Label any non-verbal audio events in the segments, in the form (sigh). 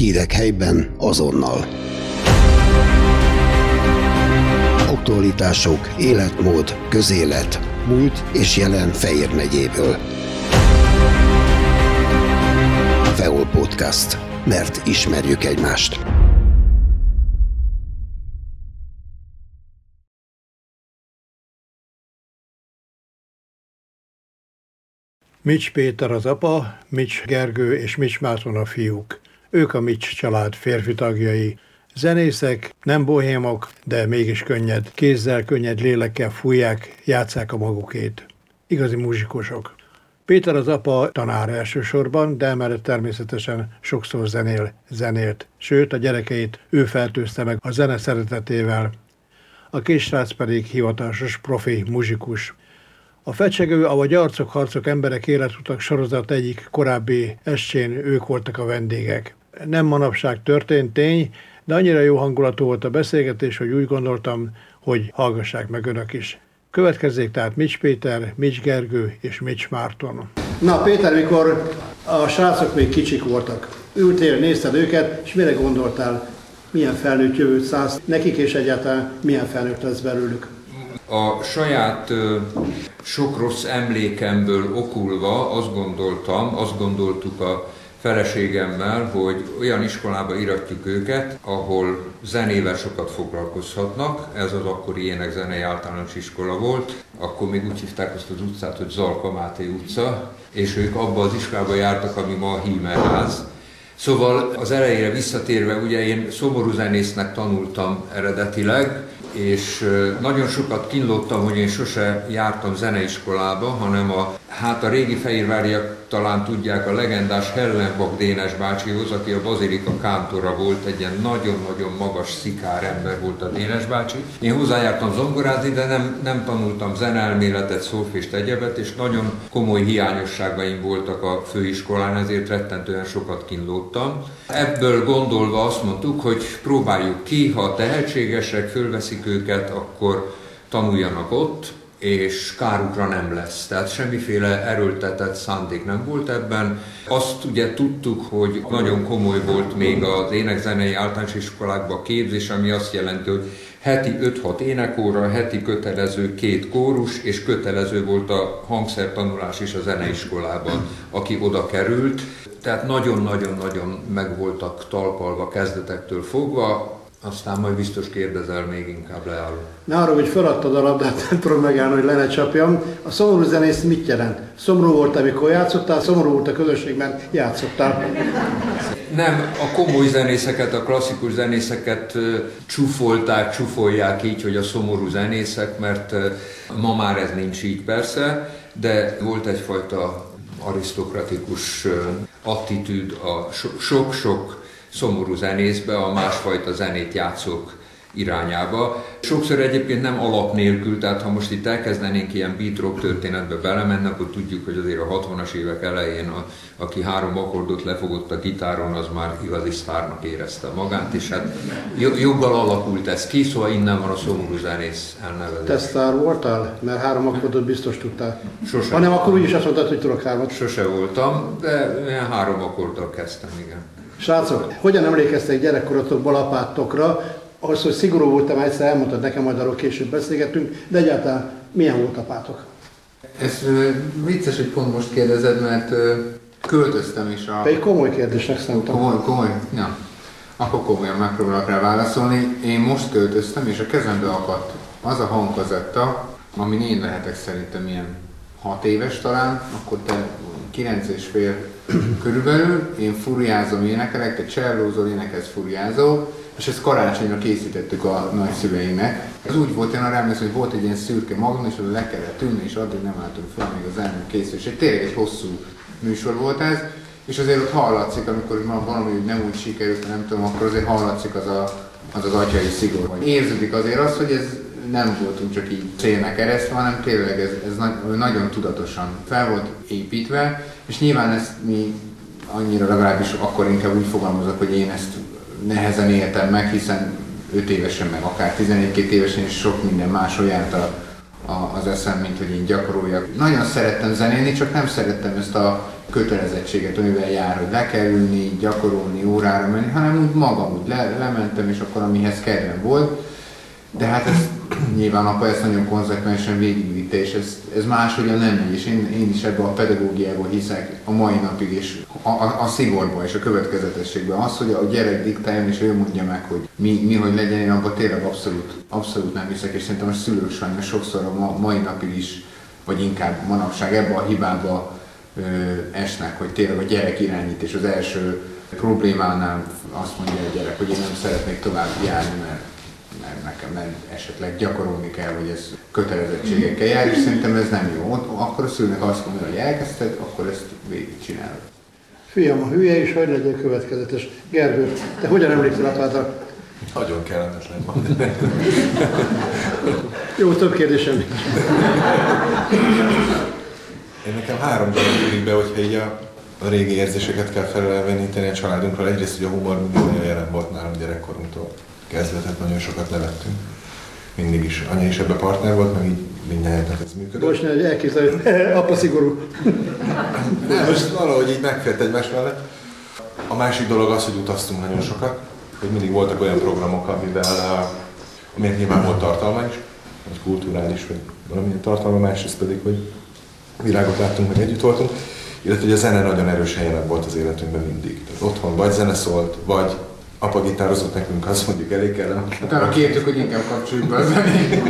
Hírek helyben azonnal. Aktualitások, életmód, közélet, múlt és jelen Fejér megyéből. Feol Podcast. Mert ismerjük egymást. Mics Péter az apa, Mics Gergő és Mics Márton a fiúk. Ők a Mics család férfi tagjai. Zenészek, nem bohémok, de mégis könnyed, kézzel, könnyed lélekkel fújják, játszák a magukét. Igazi muzsikusok. Péter az apa tanár elsősorban, de emellett természetesen sokszor zenél, zenélt. Sőt, a gyerekeit ő feltőzte meg a zene szeretetével. A kisrác pedig hivatásos profi muzsikus. A fecsegő, avagy arcok, harcok, emberek életutak sorozat egyik korábbi estjén ők voltak a vendégek. Nem manapság történt tény, de annyira jó hangulatú volt a beszélgetés, hogy úgy gondoltam, hogy hallgassák meg önök is. Következzék tehát Mics Péter, Mics Gergő és Mics Márton. Na Péter, mikor a srácok még kicsik voltak, ültél, nézted őket, és mire gondoltál, milyen felnőtt jövőt szállsz nekik, és egyáltalán milyen felnőtt lesz belőlük? A saját sok rossz emlékemből okulva azt gondoltam, azt gondoltuk a feleségemmel, hogy olyan iskolába iratjuk őket, ahol zenével sokat foglalkozhatnak. Ez az akkori énekzenei általános iskola volt. Akkor még úgy hívták azt az utcát, hogy Zalka Máté utca, és ők abba az iskolába jártak, ami ma a Hímerház. Szóval az elejére visszatérve, ugye én szomorú zenésznek tanultam eredetileg, és nagyon sokat kínlottam, hogy én sose jártam zeneiskolába, hanem a, hát a régi fehérváriak talán tudják a legendás Hellenbach Dénes bácsihoz, aki a Bazilika kántora volt, egy ilyen nagyon-nagyon magas szikár ember volt a Dénes bácsi. Én hozzájártam zongorázni, de nem, nem tanultam zenelméletet, szólfést, egyebet, és nagyon komoly hiányosságaim voltak a főiskolán, ezért rettentően sokat kínlódtam. Ebből gondolva azt mondtuk, hogy próbáljuk ki, ha tehetségesek, fölveszik őket, akkor tanuljanak ott, és kárukra nem lesz. Tehát semmiféle erőltetett szándék nem volt ebben. Azt ugye tudtuk, hogy nagyon komoly volt még az énekzenei általános iskolákban képzés, ami azt jelenti, hogy heti 5-6 énekóra, heti kötelező két kórus, és kötelező volt a hangszertanulás is a zeneiskolában, aki oda került. Tehát nagyon-nagyon-nagyon meg voltak talpalva kezdetektől fogva, aztán majd biztos kérdezel, még inkább leállok. Ne arra, hogy feladtad a labdát, nem tudom megállni, hogy le ne csapjam. A szomorú zenész mit jelent? Szomorú volt, amikor játszottál, szomorú volt a közösségben, játszottál. Nem, a komoly zenészeket, a klasszikus zenészeket csúfolták, csúfolják így, hogy a szomorú zenészek, mert ma már ez nincs így persze, de volt egyfajta arisztokratikus attitűd a sok-sok szomorú zenészbe, a másfajta zenét játszók irányába. Sokszor egyébként nem alap nélkül, tehát ha most itt elkezdenénk ilyen beat rock történetbe belemenni, akkor tudjuk, hogy azért a 60-as évek elején, a, aki három akkordot lefogott a gitáron, az már igazi sztárnak érezte magát, és hát joggal alakult ez ki, szóval innen van a szomorú zenész elnevezés. Te sztár voltál? Mert három akkordot biztos tudtál. Sose. Hanem akkor úgyis azt mondtad, hogy tudok hármat. Sose voltam, de ilyen három akkordot kezdtem, igen. Srácok, hogyan emlékeztek gyerekkorotokból apátokra? Az, hogy szigorú voltam, egyszer elmondtad nekem, majd arról később beszélgetünk, de egyáltalán milyen volt apátok? Ez vicces, hogy pont most kérdezed, mert költöztem is a... Egy komoly kérdésnek számítom. Komoly, komoly, ja. Akkor komolyan megpróbálok rá válaszolni. Én most költöztem, és a kezembe akadt az a hangkazetta, amin én lehetek szerintem ilyen 6 éves talán, akkor te 9 és fél körülbelül, én furiázom, énekelek, te csellózol, énekelsz, furiázol, és ezt karácsonyra készítettük a nagyszüleinek. Ez úgy volt, én arra emlékszem, hogy volt egy ilyen szürke magam, és le kellett ülni, és addig nem álltunk fel, még az elnök készül. És egy tényleg egy hosszú műsor volt ez, és azért ott hallatszik, amikor valami nem úgy sikerült, nem tudom, akkor azért hallatszik az a, az, az atyai szigor. Érződik azért az, hogy ez nem voltunk csak így célnak keresztül, hanem tényleg ez, ez nagyon tudatosan fel volt építve, és nyilván ezt mi annyira legalábbis akkor inkább úgy fogalmazok, hogy én ezt nehezen éltem meg, hiszen 5 évesen, meg akár 11 évesen is sok minden más olyat a, az eszem, mint hogy én gyakoroljak. Nagyon szerettem zenélni, csak nem szerettem ezt a kötelezettséget, amivel jár, hogy le kell ülni, gyakorolni, órára menni, hanem úgy magam úgy le, lementem, és akkor amihez kedvem volt. De hát ez nyilván apa ezt nagyon konzekvensen végigvitte, és ez, ez máshogyan nem megy, és én, én is ebbe a pedagógiába hiszek a mai napig, és a, a, a szigorba és a következetességben. Az, hogy a gyerek diktáljon, és ő mondja meg, hogy mi, mi hogy legyen, én abban tényleg abszolút, abszolút nem hiszek, és szerintem a szülők sajnos sokszor a ma, mai napig is, vagy inkább manapság ebbe a hibába ö, esnek, hogy tényleg a gyerek irányít, és az első problémánál azt mondja a gyerek, hogy én nem szeretnék tovább járni, mert mert nekem nem esetleg gyakorolni kell, hogy ez kötelezettségekkel jár, és szerintem ez nem jó. Akkor a szülőnek azt mondja, hogy elkezdted, akkor ezt végigcsinálod. Fiam, a hülye is, hogy legyen következetes. Gergő, te hogyan emlékszel a tátra? Nagyon kellemetlen van. Jó, több kérdésem nincs. Én nekem három dolog jövik be, hogyha így a, a régi érzéseket kell felelveníteni a családunkról. Egyrészt, hogy a humor mindig nagyon jelen volt nálunk gyerekkorunktól kezdve, tehát nagyon sokat levettünk. Mindig is. Anya is ebbe partner volt, meg így mindjárt ez működött. Most hogy elképzelő, apa szigorú. Nem, most valahogy így megfért egymás mellett. A másik dolog az, hogy utaztunk nagyon sokat, hogy mindig voltak olyan programok, amivel, aminek nyilván volt tartalma is, vagy kulturális, vagy valamilyen tartalma, másrészt pedig, hogy világot láttunk, meg együtt voltunk, illetve hogy a zene nagyon erős helyen volt az életünkben mindig. Tehát otthon vagy zene szólt, vagy apa gitározott nekünk, azt mondjuk elég kellemetlen. Utána kértük, hogy inkább kapcsoljuk be a zenét.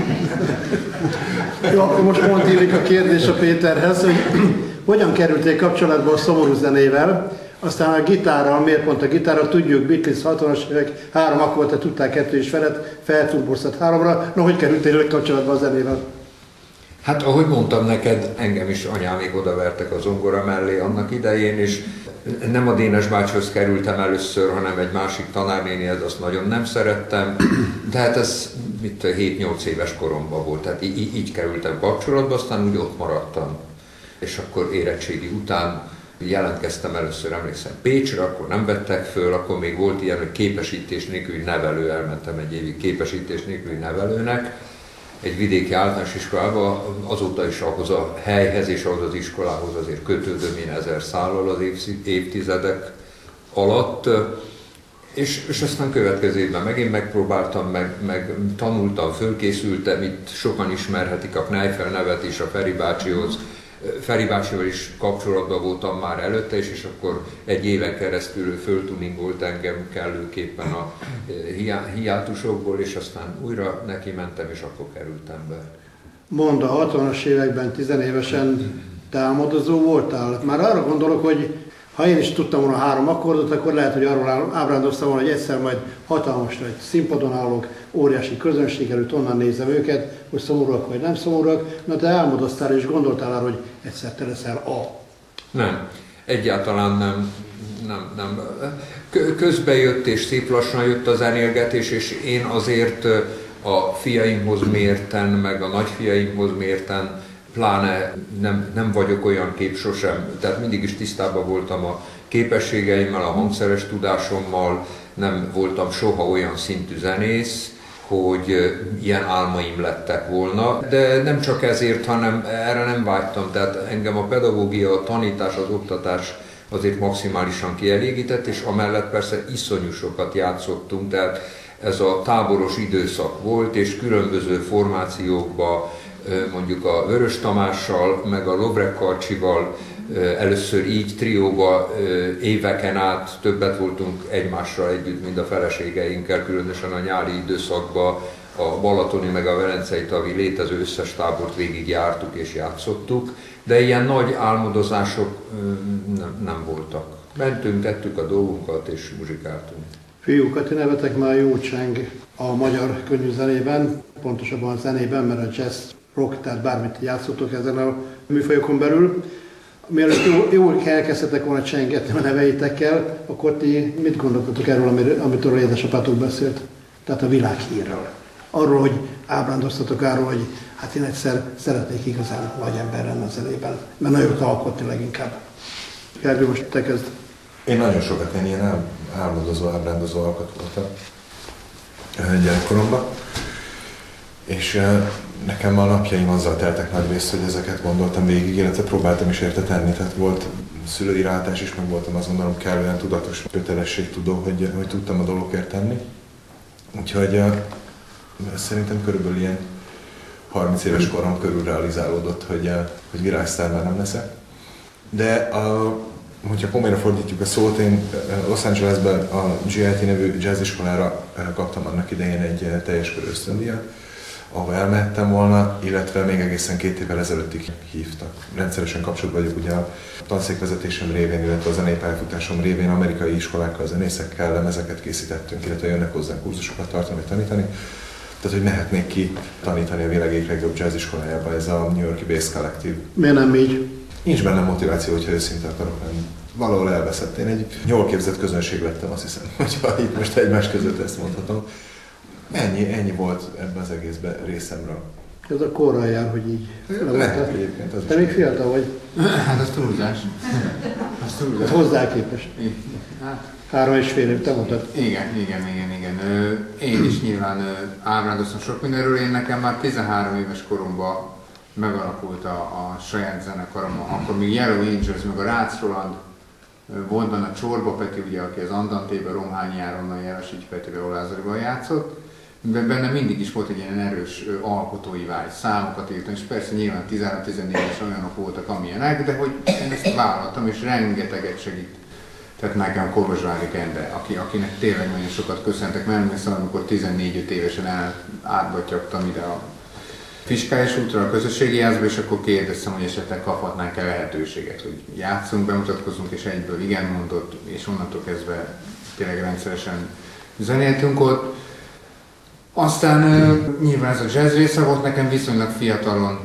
Jó, akkor most pont írik a kérdés a Péterhez, hogy (clears throat) hogyan kerültél kapcsolatba a szomorú zenével, aztán a gitárral, miért pont a gitárral, tudjuk, Beatles 60-as évek, három akkordot tudták kettő és felet, felturborzat háromra, no, hogy kerültél kapcsolatba a zenével? Hát ahogy mondtam neked, engem is anyámék odavertek a zongora mellé annak idején, és nem a Dénes bácsihoz kerültem először, hanem egy másik tanárnénihez, azt nagyon nem szerettem, de hát ez mit 7-8 éves koromban volt, tehát így, így kerültem kapcsolatba, aztán úgy ott maradtam. És akkor érettségi után jelentkeztem először, emlékszem Pécsre, akkor nem vettek föl, akkor még volt ilyen, hogy képesítés nélküli nevelő, elmentem egy évig képesítés nélküli nevelőnek, egy vidéki általános iskolába, azóta is ahhoz a helyhez és ahhoz az iskolához azért kötődöm én ezer szállal az évtizedek alatt, és, és aztán következő évben megint megpróbáltam, meg, meg tanultam, fölkészültem, itt sokan ismerhetik a Kneifel nevet is a Feri bácsihoz, Feri bácsival is kapcsolatban voltam már előtte is, és akkor egy éven keresztül föltuningolt engem kellőképpen a eh, hiátusokból, és aztán újra neki mentem, és akkor kerültem be. Mond a 60-as években, tizenévesen támadozó voltál. Már arra gondolok, hogy ha én is tudtam volna három akkordot, akkor lehet, hogy arról ábrándoztam volna, hogy egyszer majd hatalmas nagy színpadon állok, óriási közönség előtt onnan nézem őket, hogy szomorúak vagy nem szomorúak, na te álmodoztál és gondoltál arra, hogy egyszer te leszel a. Nem, egyáltalán nem. nem, nem. Közbe jött és szép lassan jött az enélgetés, és én azért a fiaimhoz mérten, meg a nagyfiaimhoz mérten pláne nem, nem vagyok olyan kép sosem, tehát mindig is tisztában voltam a képességeimmel, a hangszeres tudásommal, nem voltam soha olyan szintű zenész, hogy ilyen álmaim lettek volna, de nem csak ezért, hanem erre nem vágytam, tehát engem a pedagógia, a tanítás, az oktatás azért maximálisan kielégített, és amellett persze iszonyú sokat játszottunk, tehát ez a táboros időszak volt, és különböző formációkba mondjuk a Vörös Tamással, meg a Lovrek Karcsival, először így trióba éveken át többet voltunk egymással együtt, mint a feleségeinkkel, különösen a nyári időszakban a Balatoni meg a Velencei tavi létező összes tábort végig jártuk és játszottuk, de ilyen nagy álmodozások nem, nem voltak. Mentünk, tettük a dolgunkat és muzsikáltunk. Fiúk, ti nevetek már jó cseng a magyar zenében, pontosabban a zenében, mert a jazz rock, tehát bármit játszottok ezen a műfajokon belül. Mielőtt jó, jól elkezdhetek volna csengetni a neveitekkel, akkor ti mit gondoltatok erről, amitől az édesapátok beszélt? Tehát a világhírről. Arról, hogy ábrándoztatok arról, hogy hát én egyszer szeretnék igazán nagy ember lenni az elében, mert nagyon alkotni leginkább. Gergő, most te kezd. Én nagyon sokat én ilyen álmodozó, ábrándozó alkot voltam gyerekkoromban. És nekem a napjaim azzal teltek nagy részt, hogy ezeket gondoltam végig, illetve próbáltam is érte tenni. Tehát volt szülői rátás is, meg voltam azt gondolom kellően tudatos kötelességtudó, hogy, hogy tudtam a dolgokért tenni. Úgyhogy szerintem körülbelül ilyen 30 éves korom körül realizálódott, hogy, hogy virágsztár nem leszek. De a, hogyha komolyra fordítjuk a szót, én Los Angelesben a GIT nevű jazziskolára kaptam annak idején egy teljes körű ösztöndíjat, ahova elmehettem volna, illetve még egészen két évvel ezelőttig hívtak. Rendszeresen kapcsolatban vagyok ugye a tanszékvezetésem révén, illetve a zenei pályafutásom révén amerikai iskolákkal, zenészekkel lemezeket készítettünk, illetve jönnek hozzá kurzusokat tartani, tanítani. Tehát, hogy mehetnék ki tanítani a világ egyik legjobb jazz iskolájába, ez a New Yorki Bass Collective. Miért nem így? Nincs bennem motiváció, hogyha őszinte akarok lenni. Valahol elveszett. Én egy jól képzett közönség lettem, azt hiszem, (laughs) hogyha itt most egymás között ezt mondhatom. Ennyi, ennyi volt ebben az egészben részemről. Ez a korral jár, hogy így. Lehet egyébként. Te még fiatal vagy, Hát az túlzás. Az túlzás. hát hozzá képest. Hát, Három és fél év, te mondtad. igen, igen, igen, igen. Én is nyilván ábrándoztam sok mindenről. Én nekem már 13 éves koromban megalakult a, a saját zenekarom, akkor még Yellow Angels, meg a Rácz Roland, benne a Csorba Peti, ugye, aki az Andantében, Romhány Áronnan, Jelesics Petivel, Olázorival játszott, de benne mindig is volt egy ilyen erős alkotói vágy, számokat írtam, és persze nyilván 13-14 éves olyanok voltak, amilyenek, de hogy én ezt vállaltam, és rengeteget segít tehát nekem Kolozsvári Endre, aki, akinek tényleg nagyon sokat köszöntek, mert emlékszem, amikor 14-5 évesen el, ide a fiskális útra a közösségi házba, és akkor kérdeztem, hogy esetleg kaphatnánk-e lehetőséget, hogy játszunk, bemutatkozunk, és egyből igen mondott, és onnantól kezdve tényleg rendszeresen zenéltünk ott. Aztán nyilván ez a jazz része volt nekem viszonylag fiatalon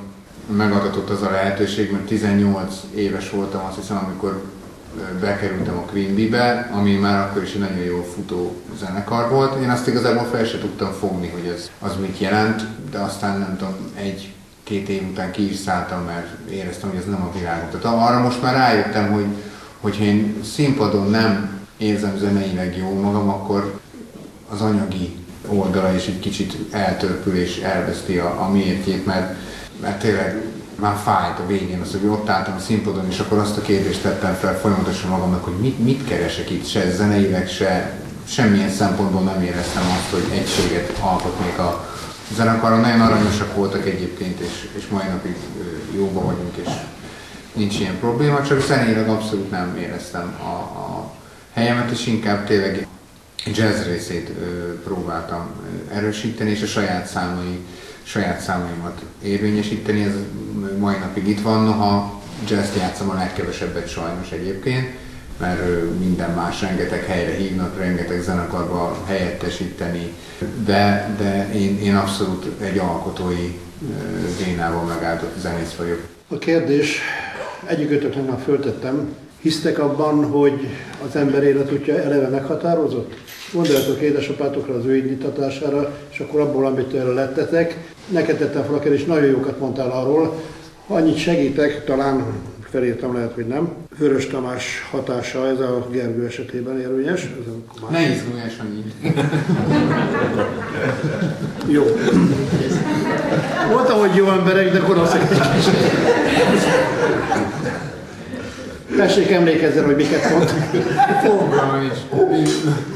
megadatott az a lehetőség, mert 18 éves voltam, azt hiszem, amikor bekerültem a Queen Bee-be, ami már akkor is egy nagyon jó futó zenekar volt. Én azt igazából fel se tudtam fogni, hogy ez az mit jelent, de aztán nem tudom, egy két év után ki is szálltam, mert éreztem, hogy ez nem a világom. Tehát arra most már rájöttem, hogy hogyha én színpadon nem érzem zeneileg jó magam, akkor az anyagi oldala is egy kicsit eltörpül és elveszti a, a méretjét, mert, mert tényleg már fájt a végén az, hogy ott álltam a színpadon, és akkor azt a kérdést tettem fel folyamatosan magamnak, hogy mit, mit keresek itt, se zeneileg, se semmilyen szempontból nem éreztem azt, hogy egységet alkotnék a zenekaron. Nagyon aranyosak voltak egyébként, és, és mai napig ö, jóba vagyunk, és nincs ilyen probléma, csak zeneileg abszolút nem éreztem a, a helyemet, és inkább tényleg jazz részét próbáltam erősíteni, és a saját számai, saját számaimat érvényesíteni. Ez mai napig itt van, noha jazz játszom a legkevesebbet sajnos egyébként, mert minden más rengeteg helyre hívnak, rengeteg zenekarba helyettesíteni, de, de én, én abszolút egy alkotói vénával megáldott zenész vagyok. A kérdés, egyikőtöknek már föltettem, hisztek abban, hogy az ember életútja eleve meghatározott? Gondoljatok édesapátokra, az ő indítatására, és akkor abból, amit erre lettetek. Neked tettem fel a kérdést, nagyon jókat mondtál arról. Ha annyit segítek, talán felírtam, lehet, hogy nem. Vörös Tamás hatása, ez a Gergő esetében érvényes. Ez a Ne izgulj, Sanyi! Jó. Mondtam, hogy jó emberek, de gonoszak egy kicsit. Tessék emlékezzen, hogy miket mond. Fogalmam nincs.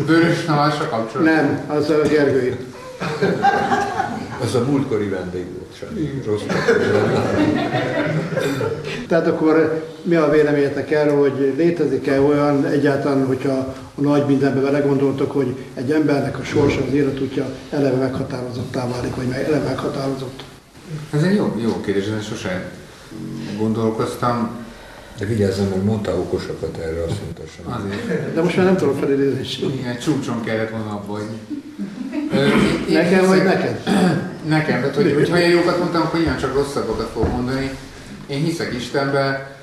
Vörös Tamásra kapcsolatban? Nem, az a Gergői. Az a múltkori vendég volt, Sanyi. Rossz. Tehát akkor mi a véleményetek erről, hogy létezik-e olyan egyáltalán, hogyha a nagy mindenbe belegondoltok, hogy egy embernek a sorsa, az életútja eleve meghatározottá válik, vagy eleve meghatározott? Ez egy jó, jó kérdés, ezen sose gondolkoztam. De vigyázzam, hogy mondta okosakat erre, azt mondta. Azért, De most már nem tudom felidézni. igen, csúcson kellett volna abba én Nekem vagy neked? (clears throat) Nekem, tehát hogy, hogyha én jókat mondtam, akkor ilyen csak rosszabbakat fogok mondani. Én hiszek Istenbe,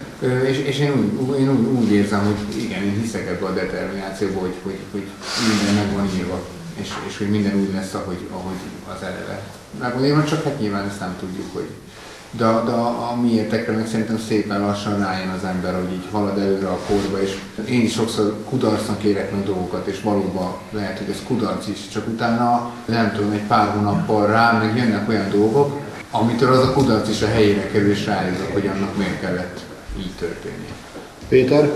és, és én, úgy, én úgy, úgy érzem, hogy igen, én hiszek ebbe a determinációba, hogy, hogy, hogy minden meg van írva, és, és hogy minden úgy lesz, ahogy, ahogy az eleve. Meg van írva, csak hát nyilván ezt nem tudjuk, hogy de, de a, a mi értekre meg szerintem szépen lassan rájön az ember, hogy így halad előre a korba, és én is sokszor kudarcnak érek meg dolgokat, és valóban lehet, hogy ez kudarc is, csak utána nem tudom, egy pár hónappal rá, meg jönnek olyan dolgok, amitől az a kudarc is a helyére kerül, és rájövök, hogy annak miért kellett így történni. Péter?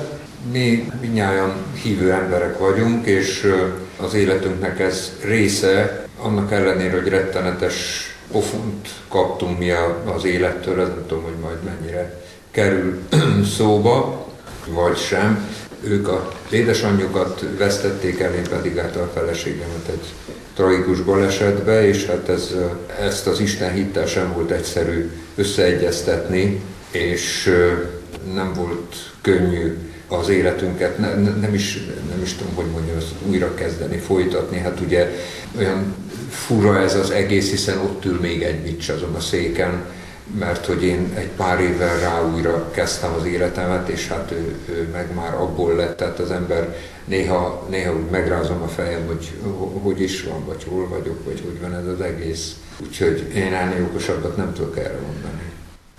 Mi minnyáján hívő emberek vagyunk, és az életünknek ez része, annak ellenére, hogy rettenetes pofont kaptunk mi az élettől, ez nem tudom, hogy majd mennyire kerül (clears throat) szóba, vagy sem. Ők a édesanyjukat vesztették el, én pedig hát a feleségemet egy tragikus balesetbe, és hát ez, ezt az Isten hittel sem volt egyszerű összeegyeztetni, és nem volt könnyű az életünket, ne, nem, is, nem is tudom, hogy mondjam, ezt újra kezdeni, folytatni. Hát ugye olyan fura ez az egész, hiszen ott ül még egy bics azon a széken, mert hogy én egy pár évvel rá újra kezdtem az életemet, és hát ő, ő meg már abból lett, tehát az ember néha, néha úgy megrázom a fejem, hogy hogy is van, vagy hol vagyok, vagy hogy van ez az egész. Úgyhogy én ennél okosabbat nem tudok erre mondani.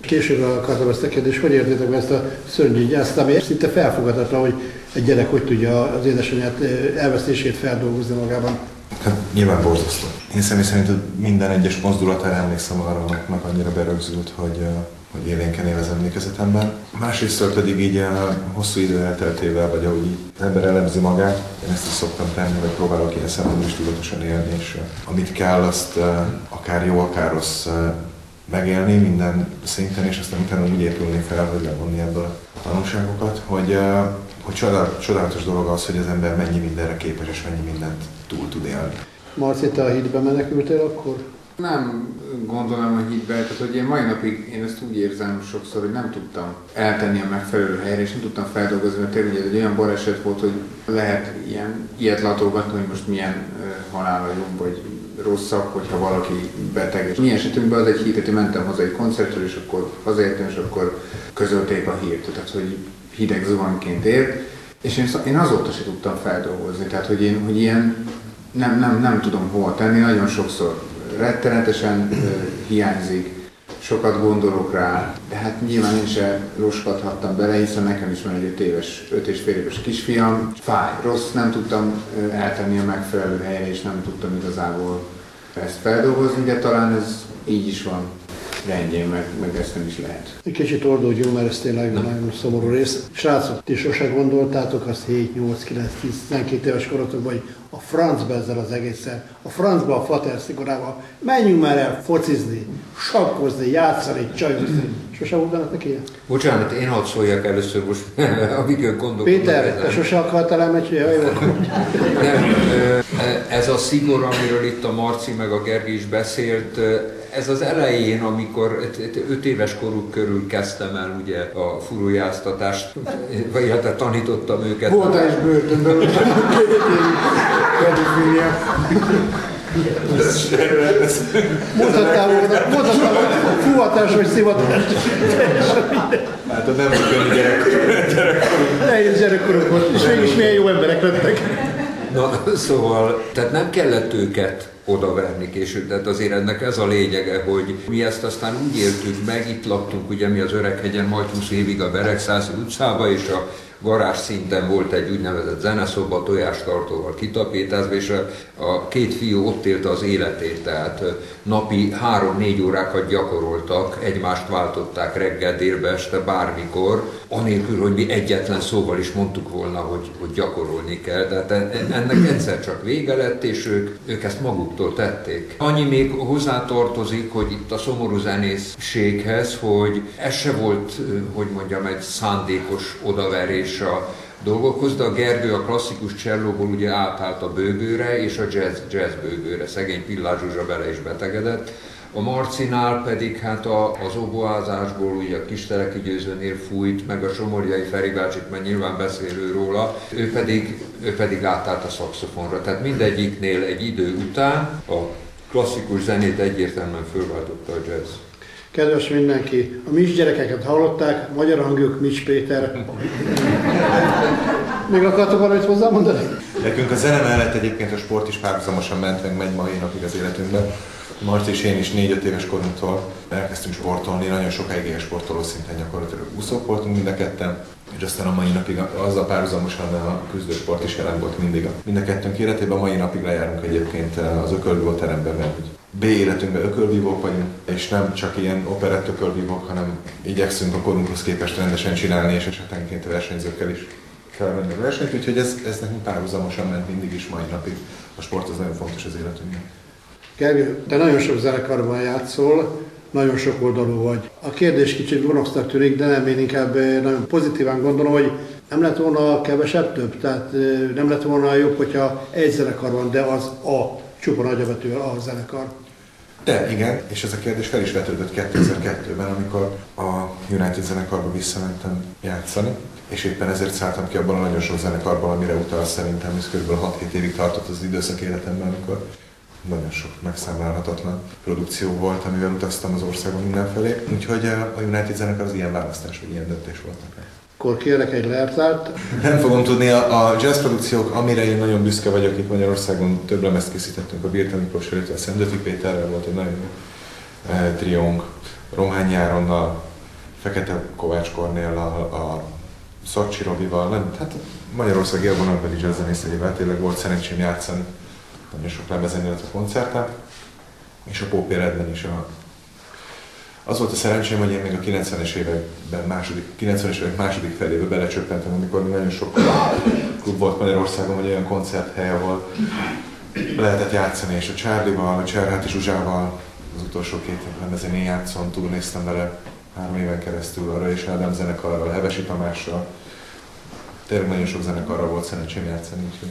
Később akartam ezt a kérdést, hogy értétek ezt a szörnyű gyászt, ami szinte felfogadatlan, hogy egy gyerek hogy tudja az édesanyját elvesztését feldolgozni magában. Hát nyilván borzasztó. Én személy szerint minden egyes mozdulatára emlékszem arra, hogy annyira berögzült, hogy, hogy élénken él az emlékezetemben. Másrészt pedig így a hosszú idő elteltével, vagy ahogy így az ember elemzi magát, én ezt is szoktam tenni, vagy próbálok ilyen szempontból is tudatosan élni, és amit kell, azt akár jó, akár rossz megélni minden szinten, és aztán utána úgy épülni fel, hogy levonni ebből a tanulságokat, hogy, hogy csodálatos dolog az, hogy az ember mennyi mindenre képes, és mennyi mindent túl tud élni. Marci, te a hitbe menekültél akkor? Nem gondolom a hitbe, tehát hogy én mai napig én ezt úgy érzem sokszor, hogy nem tudtam eltenni a megfelelő helyre, és nem tudtam feldolgozni, mert tényleg egy olyan baleset volt, hogy lehet ilyen, ilyet latolgatni, hogy most milyen uh, halál jobb, vagy rosszabb, hogyha valaki beteg. És mi esetünkben az egy hír, hogy mentem haza egy koncertről, és akkor hazaértem, és akkor közölték a hírt, tehát hogy hideg zuhanként ért. És én, én azóta se tudtam feldolgozni, tehát hogy én, hogy ilyen nem, nem, nem tudom hol tenni, nagyon sokszor rettenetesen hiányzik, sokat gondolok rá, de hát nyilván én se roskadhattam bele, hiszen nekem is van egy 5 éves, 5 és fél éves kisfiam. Fáj, rossz, nem tudtam eltenni a megfelelő helyre, és nem tudtam igazából ezt feldolgozni, de talán ez így is van rendjén, meg, meg ezt nem is lehet. Egy kicsit oldódjunk, mert ez tényleg Na. nagyon szomorú rész. Srácok, ti sose gondoltátok azt 7, 8, 9, 10, 12 éves korotokban, hogy a francba ezzel az egészen, a francba a fater szigorával, menjünk már el focizni, sakkozni, játszani, csajozni. Sose volt benne neki ilyen? Bocsánat, én hadd szóljak először most, (laughs) amíg ön gondolkodnak. Péter, te sose akartál elmenni, hogy (laughs) Nem, ez a szigor, amiről itt a Marci meg a Gergi is beszélt, ez az elején, amikor 5 éves koruk körül kezdtem el ugye a furuljáztatást, vagy hát tanítottam őket. Voltál is börtönben, Mondhattál volna, mondhattál volna, fuvatás vagy szivatás. Hát a nem könnyű gyerekkorunk. Nehéz gyerekkorunk volt, és mégis milyen jó emberek lettek. Na, szóval, tehát nem kellett őket odaverni később. Tehát azért ennek ez a lényege, hogy mi ezt aztán úgy éltük meg, itt laktunk ugye mi az Öreghegyen majd 20 évig a Beregszász utcába, és a garázs szinten volt egy úgynevezett zeneszoba, tojástartóval kitapétázva, és a, a két fiú ott élte az életét, tehát napi három-négy órákat gyakoroltak, egymást váltották reggel, délbe, este, bármikor, anélkül, hogy mi egyetlen szóval is mondtuk volna, hogy, hogy gyakorolni kell. Tehát e, ennek egyszer csak vége lett, és ők, ők ezt maguktól tették. Annyi még hozzátartozik, hogy itt a szomorú zenészséghez, hogy ez se volt, hogy mondjam, egy szándékos odaverés a dolgokhoz, de a Gergő a klasszikus csellóból ugye átállt a bőgőre és a jazz, jazz bőgőre. Szegény Pillár Zsuzsa bele is betegedett. A Marcinál pedig hát a, az oboázásból ugye a Kisteleki győzőnél fújt, meg a Somorjai Feri bácsit, mert nyilván beszélő róla, ő pedig, ő pedig átállt a szakszofonra. Tehát mindegyiknél egy idő után a klasszikus zenét egyértelműen fölváltotta a jazz. Kedves mindenki, a Mics gyerekeket hallották, magyar hangjuk Mics Péter. Még akartok valamit hozzámondani? Nekünk a zene mellett egyébként a sport is párhuzamosan ment, meg megy mai napig az életünkben. Marci és én is 4-5 éves korunktól elkezdtünk sportolni, nagyon sokáig ilyen sportoló szinten gyakorlatilag úszók voltunk mind a ketten, és aztán a mai napig azzal párhuzamosan a küzdősport is jelen volt mindig. Mind a kettőnk életében a mai napig lejárunk egyébként az ökölgó teremben, mert B életünkben ökölvívók vagyunk, és nem csak ilyen operett ökölvívók, hanem igyekszünk a korunkhoz képest rendesen csinálni, és esetenként versenyzőkkel is felvenni a versenyt, úgyhogy ez, ez nekünk párhuzamosan ment mindig is mai napig. A sport az nagyon fontos az életünkben. Gergő, te nagyon sok zenekarban játszol, nagyon sok oldalú vagy. A kérdés kicsit gonosznak tűnik, de nem, én inkább eh, nagyon pozitívan gondolom, hogy nem lett volna kevesebb több, tehát eh, nem lett volna jobb, hogyha egy zenekar van, de az a csupa nagyobbetű a zenekar. De igen, és ez a kérdés fel is vetődött 2002-ben, amikor a United zenekarba visszamentem játszani, és éppen ezért szálltam ki abban a nagyon sok zenekarban, amire utal szerintem, ez kb. 6-7 évig tartott az időszak életemben, amikor nagyon sok megszámlálhatatlan produkció volt, amivel utaztam az országon mindenfelé. Úgyhogy eh, a United zenekar az ilyen választás, vagy ilyen döntés volt nekem. Akkor kérlek egy lertárt. Nem fogom tudni, a, a jazz produkciók, amire én nagyon büszke vagyok, itt Magyarországon több lemezt készítettünk a Birta Miklós, illetve a Szendőfi Péterrel volt egy nagyon jó e, triónk, Romány Járonnal, Fekete Kovács Kornéllal, a Szakcsi Robival, nem, hát Magyarország élvonalbeli jazz zenészeivel tényleg volt szerencsém játszani nagyon sok lemezen, illetve koncerten, és a Pópér Edben is a az volt a szerencsém, hogy én még a 90-es években második, 90-es évek második felébe belecsöppentem, amikor nagyon sok klub volt Magyarországon, vagy olyan koncerthely, ahol lehetett játszani, és a Charlie-val, a Cserháti Zsuzsával az utolsó két lemezen én játszom, túlnéztem vele három éven keresztül arra, és Ádám zenekarral, Hevesi Tamással. Tényleg nagyon sok zenekarral volt szerencsém játszani, úgyhogy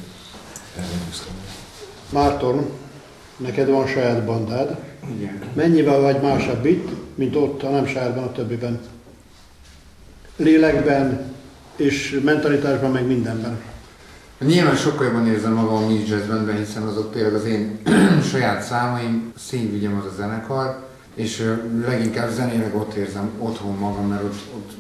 erre Márton, neked van saját bandád. Igen. Mennyivel vagy másabb itt, mint ott, a nem sajátban, a többiben? Lélekben és mentalitásban, meg mindenben. Nyilván sokkal jobban érzem magam a Mid Jazzben, hiszen azok tényleg az én (clears throat) saját számaim, színvigyem az a zenekar, és leginkább zenéleg ott érzem otthon magam, mert ott, ott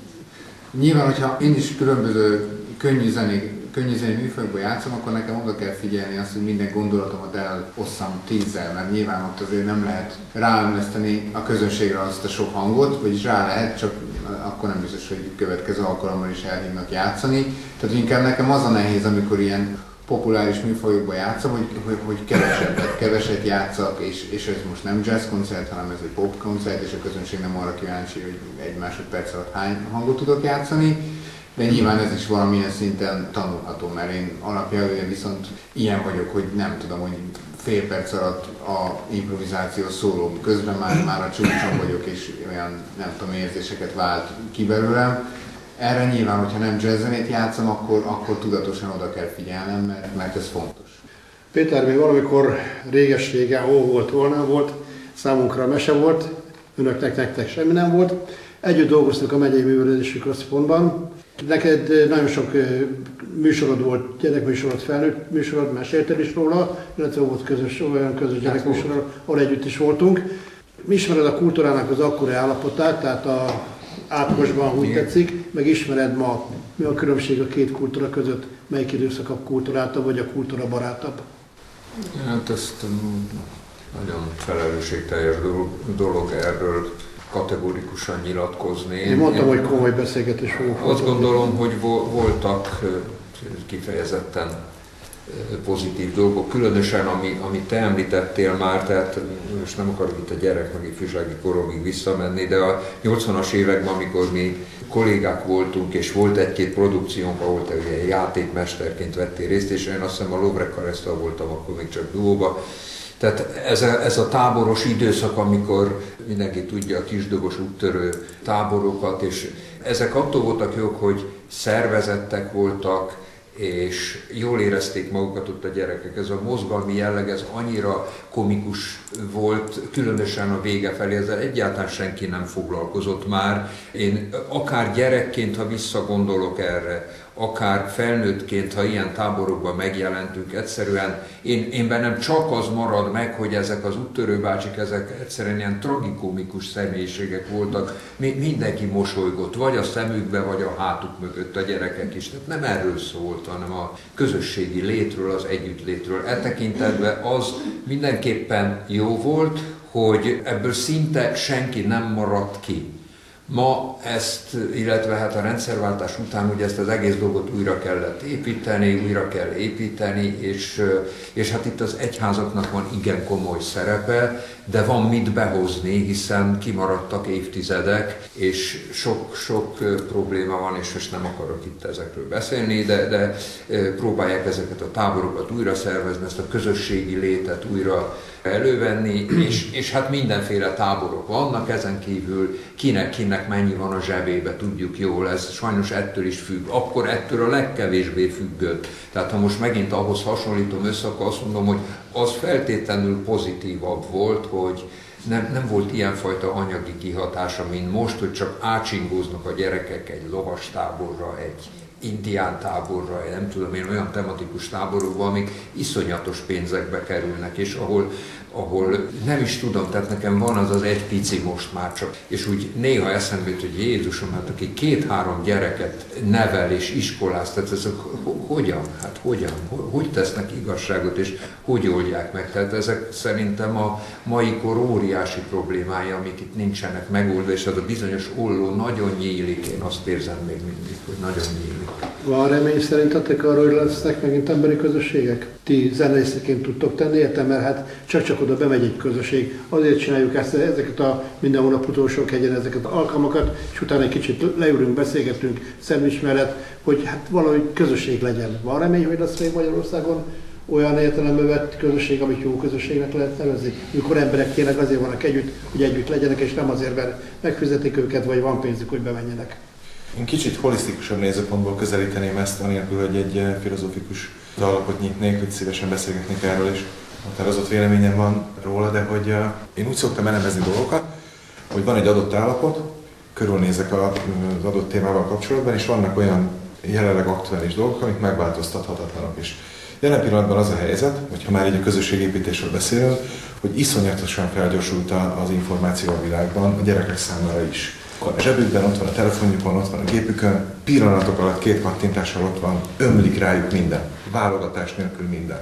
nyilván, hogyha én is különböző könnyű zenék könnyű zenei műfajokban játszom, akkor nekem oda kell figyelni azt, hogy minden gondolatomat elosszam tízzel, mert nyilván ott azért nem lehet ráemleszteni a közönségre azt a sok hangot, vagyis rá lehet, csak akkor nem biztos, hogy következő alkalommal is elhívnak játszani. Tehát inkább nekem az a nehéz, amikor ilyen populáris műfajokban játszom, hogy, hogy, hogy kevesebbet, keveset játszak, és, és ez most nem jazz koncert, hanem ez egy pop koncert, és a közönség nem arra kíváncsi, hogy egy másodperc alatt hány hangot tudok játszani de nyilván ez is valamilyen szinten tanulható, mert én alapjelően viszont ilyen vagyok, hogy nem tudom, hogy fél perc alatt a improvizáció szóló közben már, már a csúcson vagyok, és olyan nem tudom érzéseket vált ki belőlem. Erre nyilván, hogyha nem jazzzenét játszom, akkor, akkor tudatosan oda kell figyelnem, mert, mert ez fontos. Péter, még valamikor réges-régen hol volt, volna volt, számunkra mese volt, önöknek, nektek semmi nem volt. Együtt dolgoztunk a megyei művelődési központban, Neked nagyon sok műsorod volt, gyerekműsorod, felnőtt műsorod, mesélted is róla, illetve volt közös, olyan közös gyerekműsorod, ahol együtt is voltunk. Mi ismered a kultúrának az akkori állapotát, tehát a átkosban úgy Igen. tetszik, meg ismered ma, mi a különbség a két kultúra között, melyik időszak a kultúrátabb, vagy a kultúra barátabb? Hát ezt nagyon felelősségteljes dolog erről kategórikusan nyilatkozni. Én mondtam, hogy komoly beszélgetés fogok. Azt gondolom, hogy voltak kifejezetten pozitív dolgok, különösen ami, amit te említettél már, tehát most nem akarok itt a gyerek meg ifjúsági koromig visszamenni, de a 80-as években, amikor mi kollégák voltunk, és volt egy-két produkciónk, ahol te ugye játékmesterként vettél részt, és én azt hiszem a Lovre voltam, akkor még csak duóba, tehát ez a, ez a táboros időszak, amikor mindenki tudja a kisdobos úttörő táborokat, és ezek attól voltak jók, hogy szervezettek voltak, és jól érezték magukat ott a gyerekek. Ez a mozgalmi jelleg, ez annyira komikus volt, különösen a vége felé, ezzel egyáltalán senki nem foglalkozott már. Én akár gyerekként, ha visszagondolok erre, akár felnőttként, ha ilyen táborokban megjelentünk, egyszerűen én, én bennem csak az marad meg, hogy ezek az úttörőbácsik, ezek egyszerűen ilyen tragikomikus személyiségek voltak. Mindenki mosolygott, vagy a szemükbe, vagy a hátuk mögött a gyerekek is. Tehát nem erről szólt, hanem a közösségi létről, az együttlétről. E tekintetben az mindenképpen jó volt, hogy ebből szinte senki nem maradt ki Ma ezt, illetve hát a rendszerváltás után ugye ezt az egész dolgot újra kellett építeni, újra kell építeni, és, és hát itt az egyházaknak van igen komoly szerepe, de van mit behozni, hiszen kimaradtak évtizedek, és sok-sok probléma van, és most nem akarok itt ezekről beszélni, de, de próbálják ezeket a táborokat újra szervezni, ezt a közösségi létet újra elővenni, és, és hát mindenféle táborok vannak, ezen kívül kinek-kinek mennyi van a zsebébe, tudjuk jól, ez sajnos ettől is függ. Akkor ettől a legkevésbé függött. Tehát ha most megint ahhoz hasonlítom össze, akkor azt mondom, hogy az feltétlenül pozitívabb volt, hogy nem, nem volt ilyenfajta anyagi kihatása, mint most, hogy csak átsingóznak a gyerekek egy lovastáborra, egy indián táborra, nem tudom én, olyan tematikus táborokba, amik iszonyatos pénzekbe kerülnek, és ahol ahol nem is tudom, tehát nekem van az az egy pici most már csak, és úgy néha eszembe jut, hogy Jézusom, hát aki két-három gyereket nevel és iskoláz, tehát ezek hogyan, hát hogyan, hogy tesznek igazságot, és hogy oldják meg, tehát ezek szerintem a mai kor óriási problémája, amik itt nincsenek megoldva, és ez a bizonyos olló nagyon nyílik, én azt érzem még mindig, hogy nagyon nyílik. Van remény szerintetek arról, hogy lesznek megint emberi közösségek? Ti zenészeként tudtok tenni, értem, mert hát csak-csak oda bemegy egy közösség. Azért csináljuk ezt, ezeket a minden hónap utolsó egyen ezeket az alkalmakat, és utána egy kicsit leülünk, beszélgetünk szendvics mellett, hogy hát valahogy közösség legyen. Van remény, hogy lesz még Magyarországon olyan értelembe vett közösség, amit jó közösségnek lehet nevezni, mikor emberek tényleg azért vannak együtt, hogy együtt legyenek, és nem azért, mert megfizetik őket, vagy van pénzük, hogy bemenjenek. Én kicsit holisztikusabb nézőpontból közelíteném ezt, anélkül, hogy egy eh, filozófikus alapot nyitnék, hogy szívesen beszélgetnék erről, és határozott véleményem van róla, de hogy eh, én úgy szoktam elemezni dolgokat, hogy van egy adott állapot, körülnézek az adott témával kapcsolatban, és vannak olyan jelenleg aktuális dolgok, amik megváltoztathatatlanok is. Jelen pillanatban az a helyzet, hogyha már így a közösségépítésről beszélünk, hogy iszonyatosan felgyorsult az információ a világban, a gyerekek számára is a zsebükben, ott van a telefonjukon, ott van a gépükön, pillanatok alatt két kattintással ott van, ömlik rájuk minden, válogatás nélkül minden.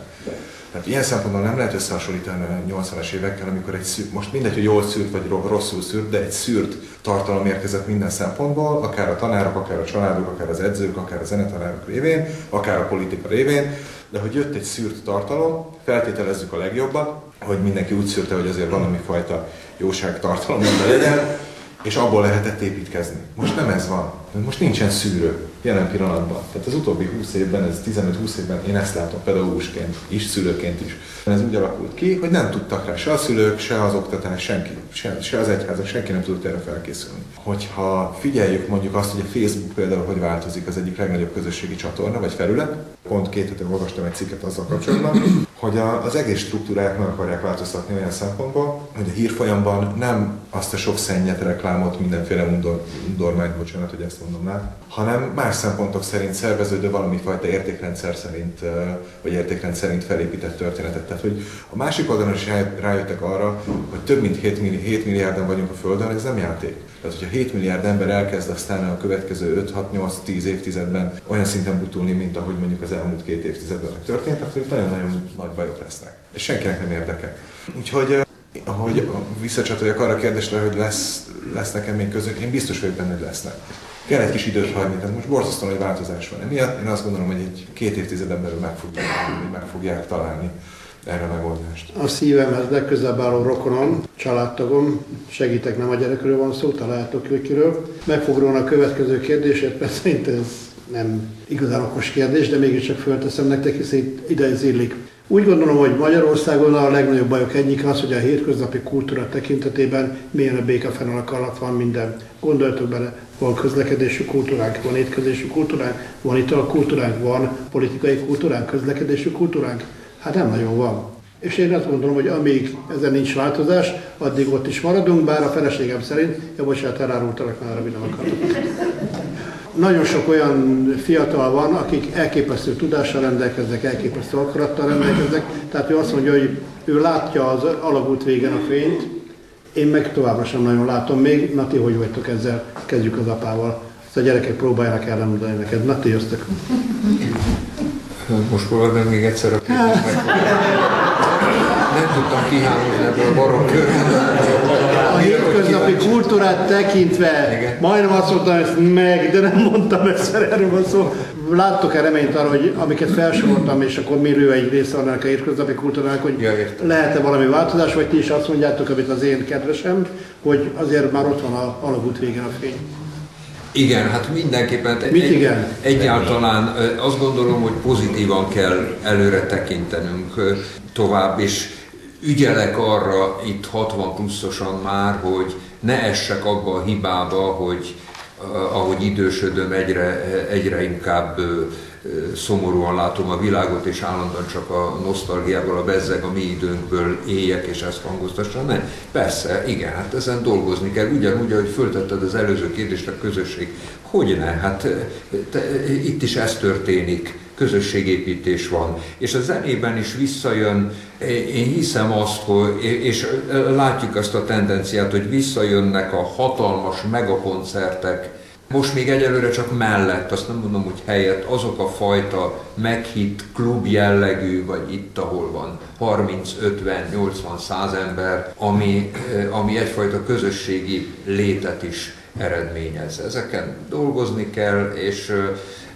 Tehát ilyen szempontból nem lehet összehasonlítani a 80-as évekkel, amikor egy szűrt, most mindegy, hogy jól szűrt vagy rosszul szűrt, de egy szűrt tartalom érkezett minden szempontból, akár a tanárok, akár a családok, akár az edzők, akár a zenetanárok révén, akár a politika révén, de hogy jött egy szűrt tartalom, feltételezzük a legjobbat, hogy mindenki úgy szűrte, hogy azért valami fajta jóság tartalom legyen, és abból lehetett építkezni. Most nem ez van. Most nincsen szűrő jelen pillanatban. Tehát az utóbbi 20 évben, ez 15-20 évben én ezt látom pedagógusként is, szülőként is. Ez úgy alakult ki, hogy nem tudtak rá se a szülők, se az oktatás, senki, se, se az egyházak, senki nem tudott erre felkészülni. Hogyha figyeljük mondjuk azt, hogy a Facebook például hogy változik az egyik legnagyobb közösségi csatorna vagy felület, pont két hete olvastam egy cikket azzal kapcsolatban, hogy a, az egész struktúrát meg akarják változtatni olyan szempontból, hogy a hírfolyamban nem azt a sok szennyet, reklámot, mindenféle undor, undormányt, bocsánat, hogy ezt mondom már, hanem más szempontok szerint szerveződő valami fajta értékrendszer szerint, vagy értékrend szerint felépített történetet. Tehát, hogy a másik oldalon is rájöttek arra, hogy több mint 7, milliárd, 7 milliárdan vagyunk a Földön, ez nem játék. Tehát, hogyha 7 milliárd ember elkezd aztán a következő 5-6-8-10 évtizedben olyan szinten butulni, mint ahogy mondjuk az elmúlt két évtizedben történt, akkor nagyon-nagyon nagy bajok lesznek. És senkinek nem érdekel. Úgyhogy ahogy visszacsatoljak arra a kérdésre, hogy lesz, lesz nekem még közök, én biztos vagyok benne, hogy lesznek. Kell egy kis időt hagyni, tehát most borzasztóan nagy változás van. Emiatt én azt gondolom, hogy egy két évtizeden belül meg fogják, meg fogják találni erre a megoldást. A szívemhez legközelebb álló rokonom, családtagom, segítek, nem a gyerekről van szó, találtok kiről. Meg fog a következő kérdését, persze szerint ez nem igazán okos kérdés, de mégiscsak fölteszem nektek, hiszen ide ez illik. Úgy gondolom, hogy Magyarországon a legnagyobb bajok egyik az, hogy a hétköznapi kultúra tekintetében milyen a békefenalak alatt van minden. Gondoljatok bele, van közlekedési kultúránk, van étkezési kultúránk, van italkultúránk, van politikai kultúránk, közlekedési kultúránk. Hát nem nagyon van. És én azt gondolom, hogy amíg ezen nincs változás, addig ott is maradunk, bár a feleségem szerint, ja bocsánat, elárultalak már, amit nem akarok. Nagyon sok olyan fiatal van, akik elképesztő tudással rendelkeznek, elképesztő akarattal rendelkeznek, tehát ő azt mondja, hogy ő látja az alagút végen a fényt, én meg továbbra sem nagyon látom még. Nati, hogy vagytok ezzel? Kezdjük az apával. Ezt a gyerekek próbálják elmondani neked. Nati, jöttök. Most próbálom még egyszer a kérdést Nem tudtam kihámozni ebből a barokk A hétköz, hétköznapi kultúrát tekintve, Igen. majdnem azt mondtam ezt meg, de nem mondtam ezt, erről van szó. Láttok-e reményt arra, hogy amiket felsoroltam, és akkor miről egy része annak a hétköznapi kultúrának, hogy Ja, lehet-e valami változás, vagy ti is azt mondjátok, amit az én kedvesem, hogy azért már ott van a alagút végén a fény. Igen, hát mindenképpen Mit igen? egyáltalán azt gondolom, hogy pozitívan kell előre tekintenünk tovább, és ügyelek arra itt 60 pluszosan már, hogy ne essek abba a hibába, hogy ahogy idősödöm, egyre, egyre inkább szomorúan látom a világot, és állandóan csak a nosztalgiával, a bezzeg a mi időnkből éljek, és ezt hangoztassam. Nem. Persze, igen, hát ezen dolgozni kell. Ugyanúgy, ahogy föltetted az előző kérdést, a közösség. Hogy ne? Hát te, itt is ez történik közösségépítés van. És a zenében is visszajön, én hiszem azt, hogy, és látjuk azt a tendenciát, hogy visszajönnek a hatalmas megakoncertek, most még egyelőre csak mellett, azt nem mondom, hogy helyett, azok a fajta meghitt klub jellegű, vagy itt, ahol van 30, 50, 80, 100 ember, ami, ami egyfajta közösségi létet is eredményez. Ezeken dolgozni kell, és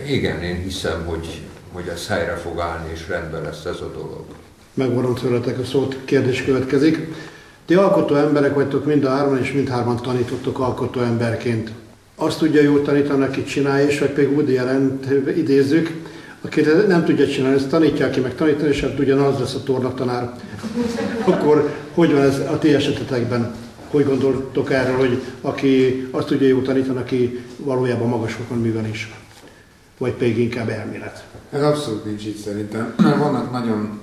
igen, én hiszem, hogy, hogy ez helyre fog állni, és rendben lesz ez a dolog. Megvonom tőletek a szót, kérdés következik. Ti alkotó emberek vagytok mind a hárman, és mindhárman tanítottok alkotó emberként. Azt tudja jól tanítani, aki csinálja, és vagy pedig Woody allen idézzük, aki nem tudja csinálni, ezt tanítják ki, meg tanítani, és hát ugyanaz lesz a tornatanár. Akkor hogy van ez a ti esetetekben? Hogy gondoltok erről, hogy aki azt tudja jó tanítani, aki valójában magas fokon művel is? Vagy pedig inkább elmélet? Ez abszolút nincs így szerintem. Vannak nagyon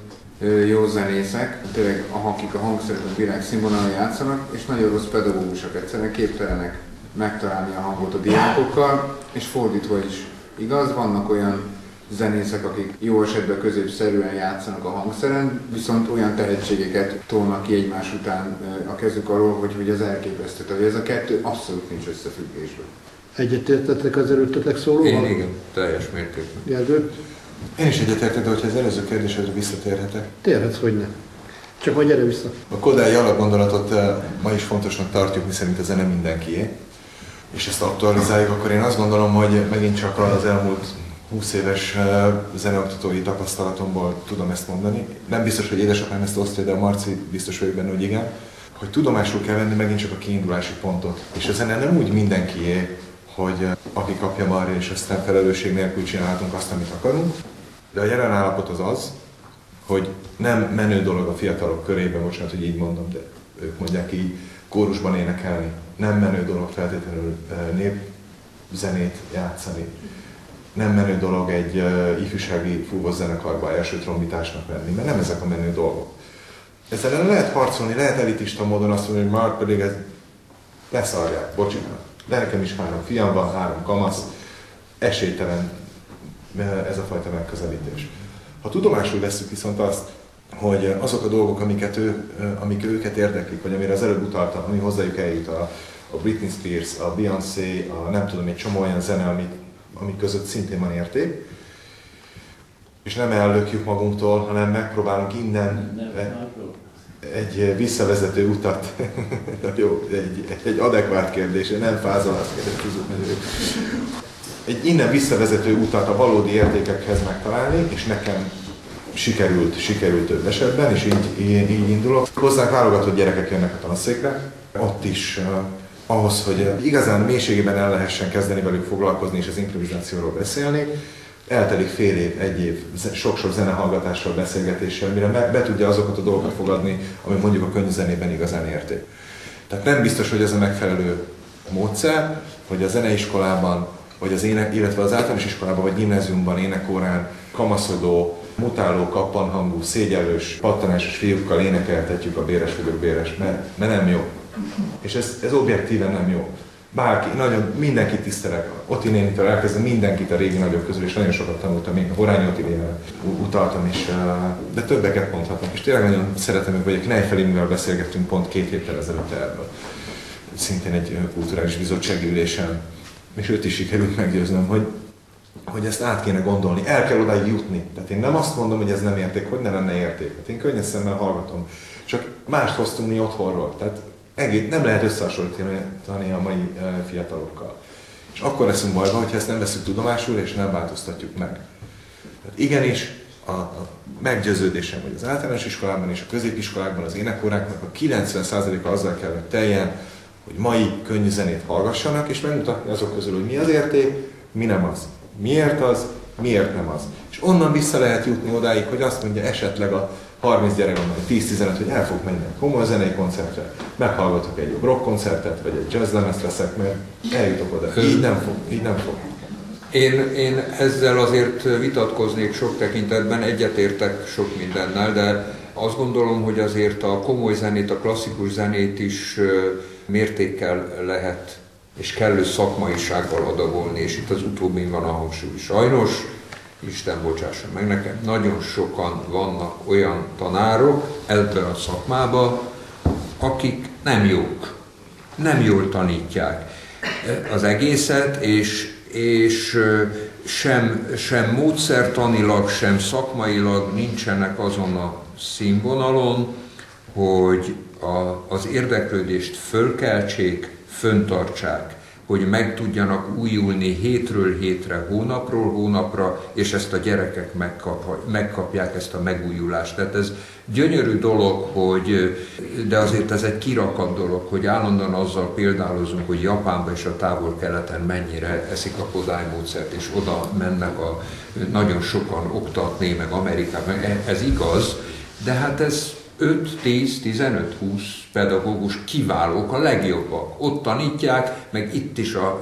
jó zenészek, tényleg akik a hangszerben világszínvonalon játszanak, és nagyon rossz pedagógusok egyszerűen képtelenek megtalálni a hangot a diákokkal, és fordítva is igaz, vannak olyan zenészek, akik jó esetben középszerűen játszanak a hangszeren, viszont olyan tehetségeket tolnak ki egymás után ö, a kezük alól, hogy, hogy az elképesztő. Tehát ez a kettő abszolút nincs összefüggésben. Egyetértettek az előttetek szólóval? Én igen, teljes mértékben. Gergő? Én is egyetértek, de hogyha az előző kérdésre visszatérhetek. Térhetsz, hogy ne. Csak majd gyere vissza. A Kodály alapgondolatot eh, ma is fontosnak tartjuk, miszerint a zene mindenkié. És ezt aktualizáljuk, akkor én azt gondolom, hogy megint csak az elmúlt 20 éves zeneoktatói tapasztalatomból tudom ezt mondani. Nem biztos, hogy édesapám ezt osztja, de a Marci biztos vagyok benne, hogy igen. Hogy tudomásul kell venni megint csak a kiindulási pontot. És a zene nem úgy mindenkié, hogy aki kapja marja, és aztán felelősség nélkül csinálhatunk azt, amit akarunk. De a jelen állapot az az, hogy nem menő dolog a fiatalok körében, bocsánat, hogy így mondom, de ők mondják így, kórusban énekelni. Nem menő dolog feltétlenül népzenét játszani. Nem menő dolog egy ifjúsági fúvózenekarba első trombitásnak lenni, mert nem ezek a menő dolgok. Ezzel ellen lehet harcolni, lehet elitista módon azt mondani, hogy már pedig ez leszarják, bocsánat. De nekem is három fiam van, három kamasz, esélytelen ez a fajta megközelítés. Ha tudomásul veszük viszont azt, hogy azok a dolgok, amiket ő, amik őket érdeklik, vagy amire az előbb utaltam, ami hozzájuk eljut, a, a Britney Spears, a Beyoncé, a nem tudom, egy csomó olyan zene, amik, amik között szintén van érték, és nem ellökjük magunktól, hanem megpróbálunk innen egy visszavezető utat, (laughs) jó, egy, egy adekvát kérdés, nem fázolász kérdés, egy innen visszavezető utat a valódi értékekhez megtalálni, és nekem sikerült, sikerült több esetben, és így, így, így indulok. Hozzánk válogatott gyerekek jönnek a tanszékre, ott is uh, ahhoz, hogy igazán mélységében el lehessen kezdeni velük foglalkozni és az improvizációról beszélni, eltelik fél év, egy év sok-sok zenehallgatással, beszélgetéssel, mire be, tudja azokat a dolgokat fogadni, ami mondjuk a könnyű zenében igazán érték. Tehát nem biztos, hogy ez a megfelelő módszer, hogy a zeneiskolában, vagy az ének, illetve az általános iskolában, vagy gimnáziumban, énekórán kamaszodó, mutáló, kappanhangú, szégyellős, pattanásos fiúkkal énekeltetjük a béres vagyok béres, mert, mert nem jó. És ez, ez objektíven nem jó bárki, nagyon mindenkit tisztelek. Oti nénitől elkezdve mindenkit a régi nagyok közül, és nagyon sokat tanultam, még Horányi Otilével utaltam is, de többeket mondhatnak. És tényleg nagyon szeretem ők, vagy Knejfelimivel beszélgettünk pont két héttel ezelőtt erről. Szintén egy kulturális bizottsági ülésen. És őt is sikerült meggyőznöm, hogy hogy ezt át kéne gondolni, el kell oda jutni. Tehát én nem azt mondom, hogy ez nem érték, hogy ne lenne érték. Hát én könnyes szemmel hallgatom. Csak mást hoztunk mi otthonról. Tehát egész, nem lehet összehasonlítani a mai fiatalokkal. És akkor leszünk bajba, hogyha ezt nem veszünk tudomásul, és nem változtatjuk meg. Tehát igenis, a, a meggyőződésem, hogy az általános iskolában és a középiskolákban az énekóráknak a 90%-a azzal kell, hogy teljen, hogy mai könnyű zenét hallgassanak, és megmutatni azok közül, hogy mi az érték, mi nem az. Miért az, miért nem az. És onnan vissza lehet jutni odáig, hogy azt mondja esetleg a 30 gyerek van, vagy 10-15, hogy el fog menni a komoly zenei koncertre, meghallgatok egy rock koncertet, vagy egy jazz lemezt veszek, mert eljutok oda. Így nem fog, így nem fog. Én, én ezzel azért vitatkoznék sok tekintetben, egyetértek sok mindennel, de azt gondolom, hogy azért a komoly zenét, a klasszikus zenét is mértékkel lehet és kellő szakmaisággal adagolni, és itt az utóbbin van a hangsúly. Sajnos, Isten bocsássa meg nekem, nagyon sokan vannak olyan tanárok ebben a szakmában, akik nem jók, nem jól tanítják az egészet, és, és sem, sem módszertanilag, sem szakmailag nincsenek azon a színvonalon, hogy a, az érdeklődést fölkeltsék, föntartsák, hogy meg tudjanak újulni hétről hétre, hónapról hónapra, és ezt a gyerekek megkap, megkapják ezt a megújulást. Tehát ez gyönyörű dolog, hogy, de azért ez egy kirakat dolog, hogy állandóan azzal példálozunk, hogy Japánban és a távol-keleten mennyire eszik a Kodály módszert, és oda mennek a nagyon sokan oktatni, meg Amerikában. Ez igaz, de hát ez 5, 10, 15, 20 pedagógus kiválók, a legjobbak. Ott tanítják, meg itt is a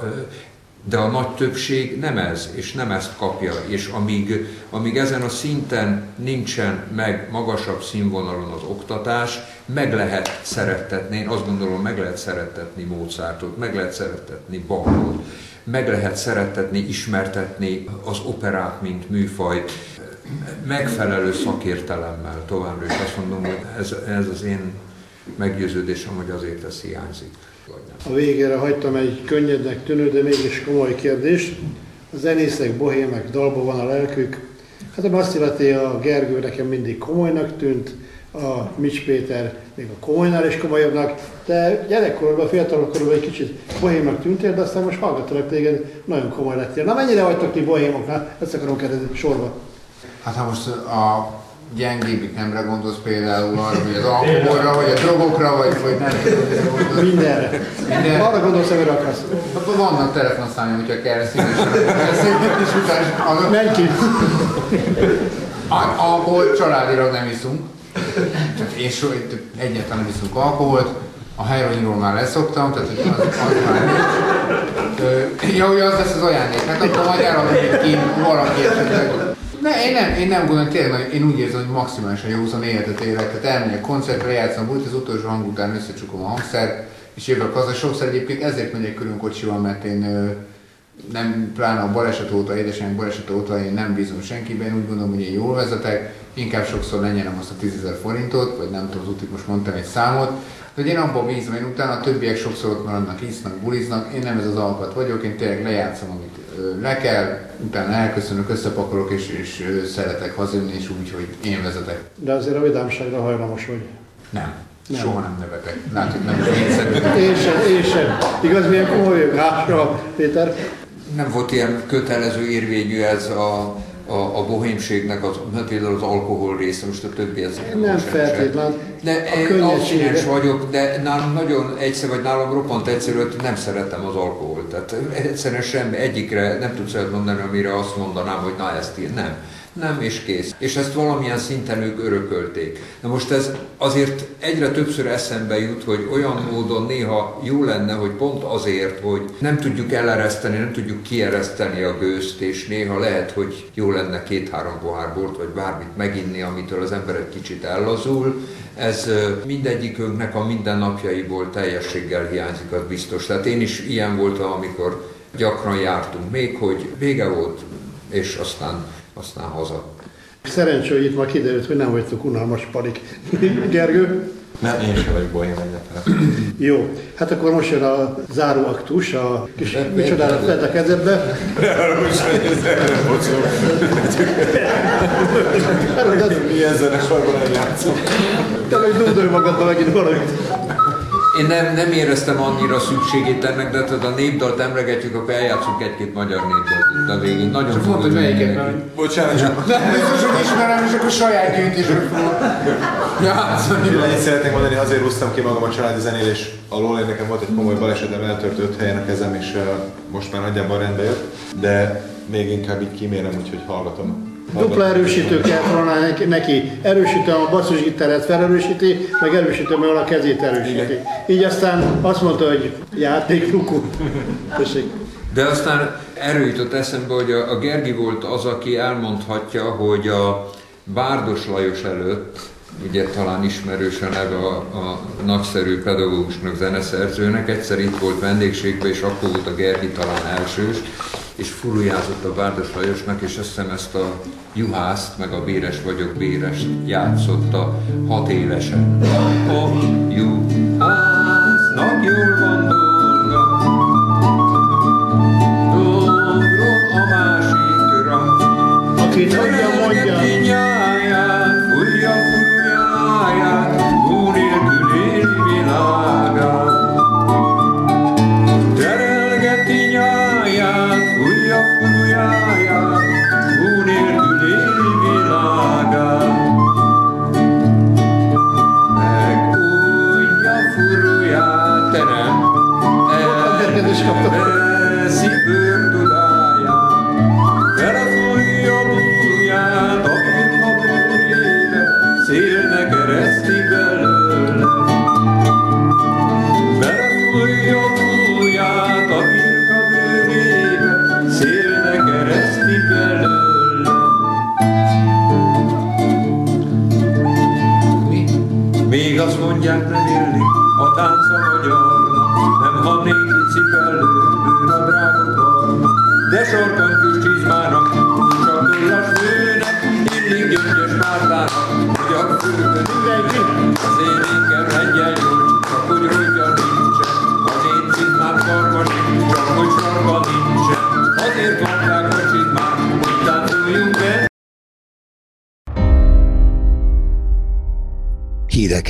de a nagy többség nem ez, és nem ezt kapja, és amíg, amíg ezen a szinten nincsen meg magasabb színvonalon az oktatás, meg lehet szerettetni, én azt gondolom, meg lehet szerettetni Mozartot, meg lehet szerettetni Bachot, meg lehet szerettetni, ismertetni az operát, mint műfajt, megfelelő szakértelemmel továbbra is azt mondom, hogy ez, ez az én meggyőződésem, hogy azért ez hiányzik. A végére hagytam egy könnyednek tűnő, de mégis komoly kérdést. A zenészek, bohémek, dalban van a lelkük. Hát azt illeti, a Gergő nekem mindig komolynak tűnt, a Mics Péter még a komolynál is komolyabbnak, de gyerekkorban, fiatalokkorban egy kicsit bohémnak tűntél, de aztán most hallgatlak téged, nagyon komoly lettél. Na mennyire vagytok ti bohémoknál? Ezt akarom kérdezni sorba. Hát ha most a gyengébbik nemre gondolsz például arra, hogy az alkoholra, vagy a drogokra, vagy, vagy nem tudom, Mindenre. Minden. Arra gondolsz, hogy akarsz. Vannak telefonszámom, hogyha kell szívesen és utána... Menj ki! Alkohol családilag nem iszunk. Csak én so, egyáltalán nem iszunk alkoholt. A heroinról már leszoktam, tehát az, az már nincs. Ja, hogy az lesz az ajándék. Hát akkor majd eladom ki valaki esetleg ne, én nem, én nem gondolom, tényleg, én úgy érzem, hogy maximálisan józan életet élek. Tehát elmegyek koncertre, játszom, volt az utolsó hang után összecsukom a hangszert, és jövök haza. Sokszor egyébként ezért megyek körül kocsival, mert én nem, pláne a baleset óta, édesanyám baleset óta én nem bízom senkiben, úgy gondolom, hogy én jól vezetek, inkább sokszor lenyelem azt a 10 forintot, vagy nem tudom, az útig most mondtam egy számot, hogy én abban bízom, én utána a többiek sokszor ott maradnak, isznak, buliznak, én nem ez az alkat vagyok, én tényleg lejátszom, amit le kell, utána elköszönök, összepakolok, és, és szeretek hazajönni, és úgy, hogy én vezetek. De azért a vidámságra hajlamos vagy. Nem. Nem. Soha nem nevetek. Látod, nem is én szeretem. Én sem, én sem. Igaz, milyen komoly Péter? Nem volt ilyen kötelező érvényű ez a a, a bohémségnek az, például az alkohol része, most a többi ez nem feltétlen. De abstinens vagyok, de nálam nagyon egyszer, vagy nálam roppant egyszerű, hogy nem szeretem az alkoholt. Tehát egyszerűen semmi, egyikre nem tudsz mondani, amire azt mondanám, hogy na ezt én nem nem, és kész. És ezt valamilyen szinten ők örökölték. Na most ez azért egyre többször eszembe jut, hogy olyan módon néha jó lenne, hogy pont azért, hogy nem tudjuk elereszteni, nem tudjuk kiereszteni a gőzt, és néha lehet, hogy jó lenne két-három pohár bort, vagy bármit meginni, amitől az ember egy kicsit ellazul. Ez mindegyikünknek a mindennapjaiból teljességgel hiányzik, az biztos. Tehát én is ilyen voltam, amikor gyakran jártunk még, hogy vége volt, és aztán aztán haza. Szerencsé, hogy itt ma kiderült, hogy nem vagytok unalmas palik. (laughs) Gergő? Nem, én sem vagyok bohém egyetlen. Jó, hát akkor most jön a záró aktus, a kis micsodára fed a kezedbe. Milyen zenesorban eljátszom. Te meg dúdolj magadba megint valamit. Én nem, nem éreztem annyira szükségét ennek, de tehát a népdalt emlegetjük, akkor eljátszunk egy-két magyar népdalt itt a végén. Nagyon Csak mondta, hogy melyiket, mert Bocsánat, csak nem biztos, hogy ismerem, és akkor saját gyűjtésről fogok játszani. Ennyit szeretnék mondani, azért húztam ki magam a családi zenélés alól, én nekem volt egy komoly balesetem, eltört öt helyen a kezem, és uh, most már nagyjából rendbe jött, de még inkább így kímélem, úgyhogy hallgatom. Dupla erősítő kell volna neki. Erősítem a basszusgitáret felerősíti, meg erősítem, ahol a kezét erősíti. Így aztán azt mondta, hogy játék lukú. De aztán erről jutott eszembe, hogy a, a Gergi volt az, aki elmondhatja, hogy a Bárdos Lajos előtt, ugye talán ismerős a neve a, a nagyszerű pedagógusnak, zeneszerzőnek, egyszer itt volt vendégségben, és akkor volt a Gergi talán elsős, és furujázott a Bárdos Lajosnak, és azt hiszem ezt a juhászt, meg a Béres vagyok Bérest játszotta hat évesen. A juhásznak jól van dolga, Dobról a másikra, Aki tudja, mondja.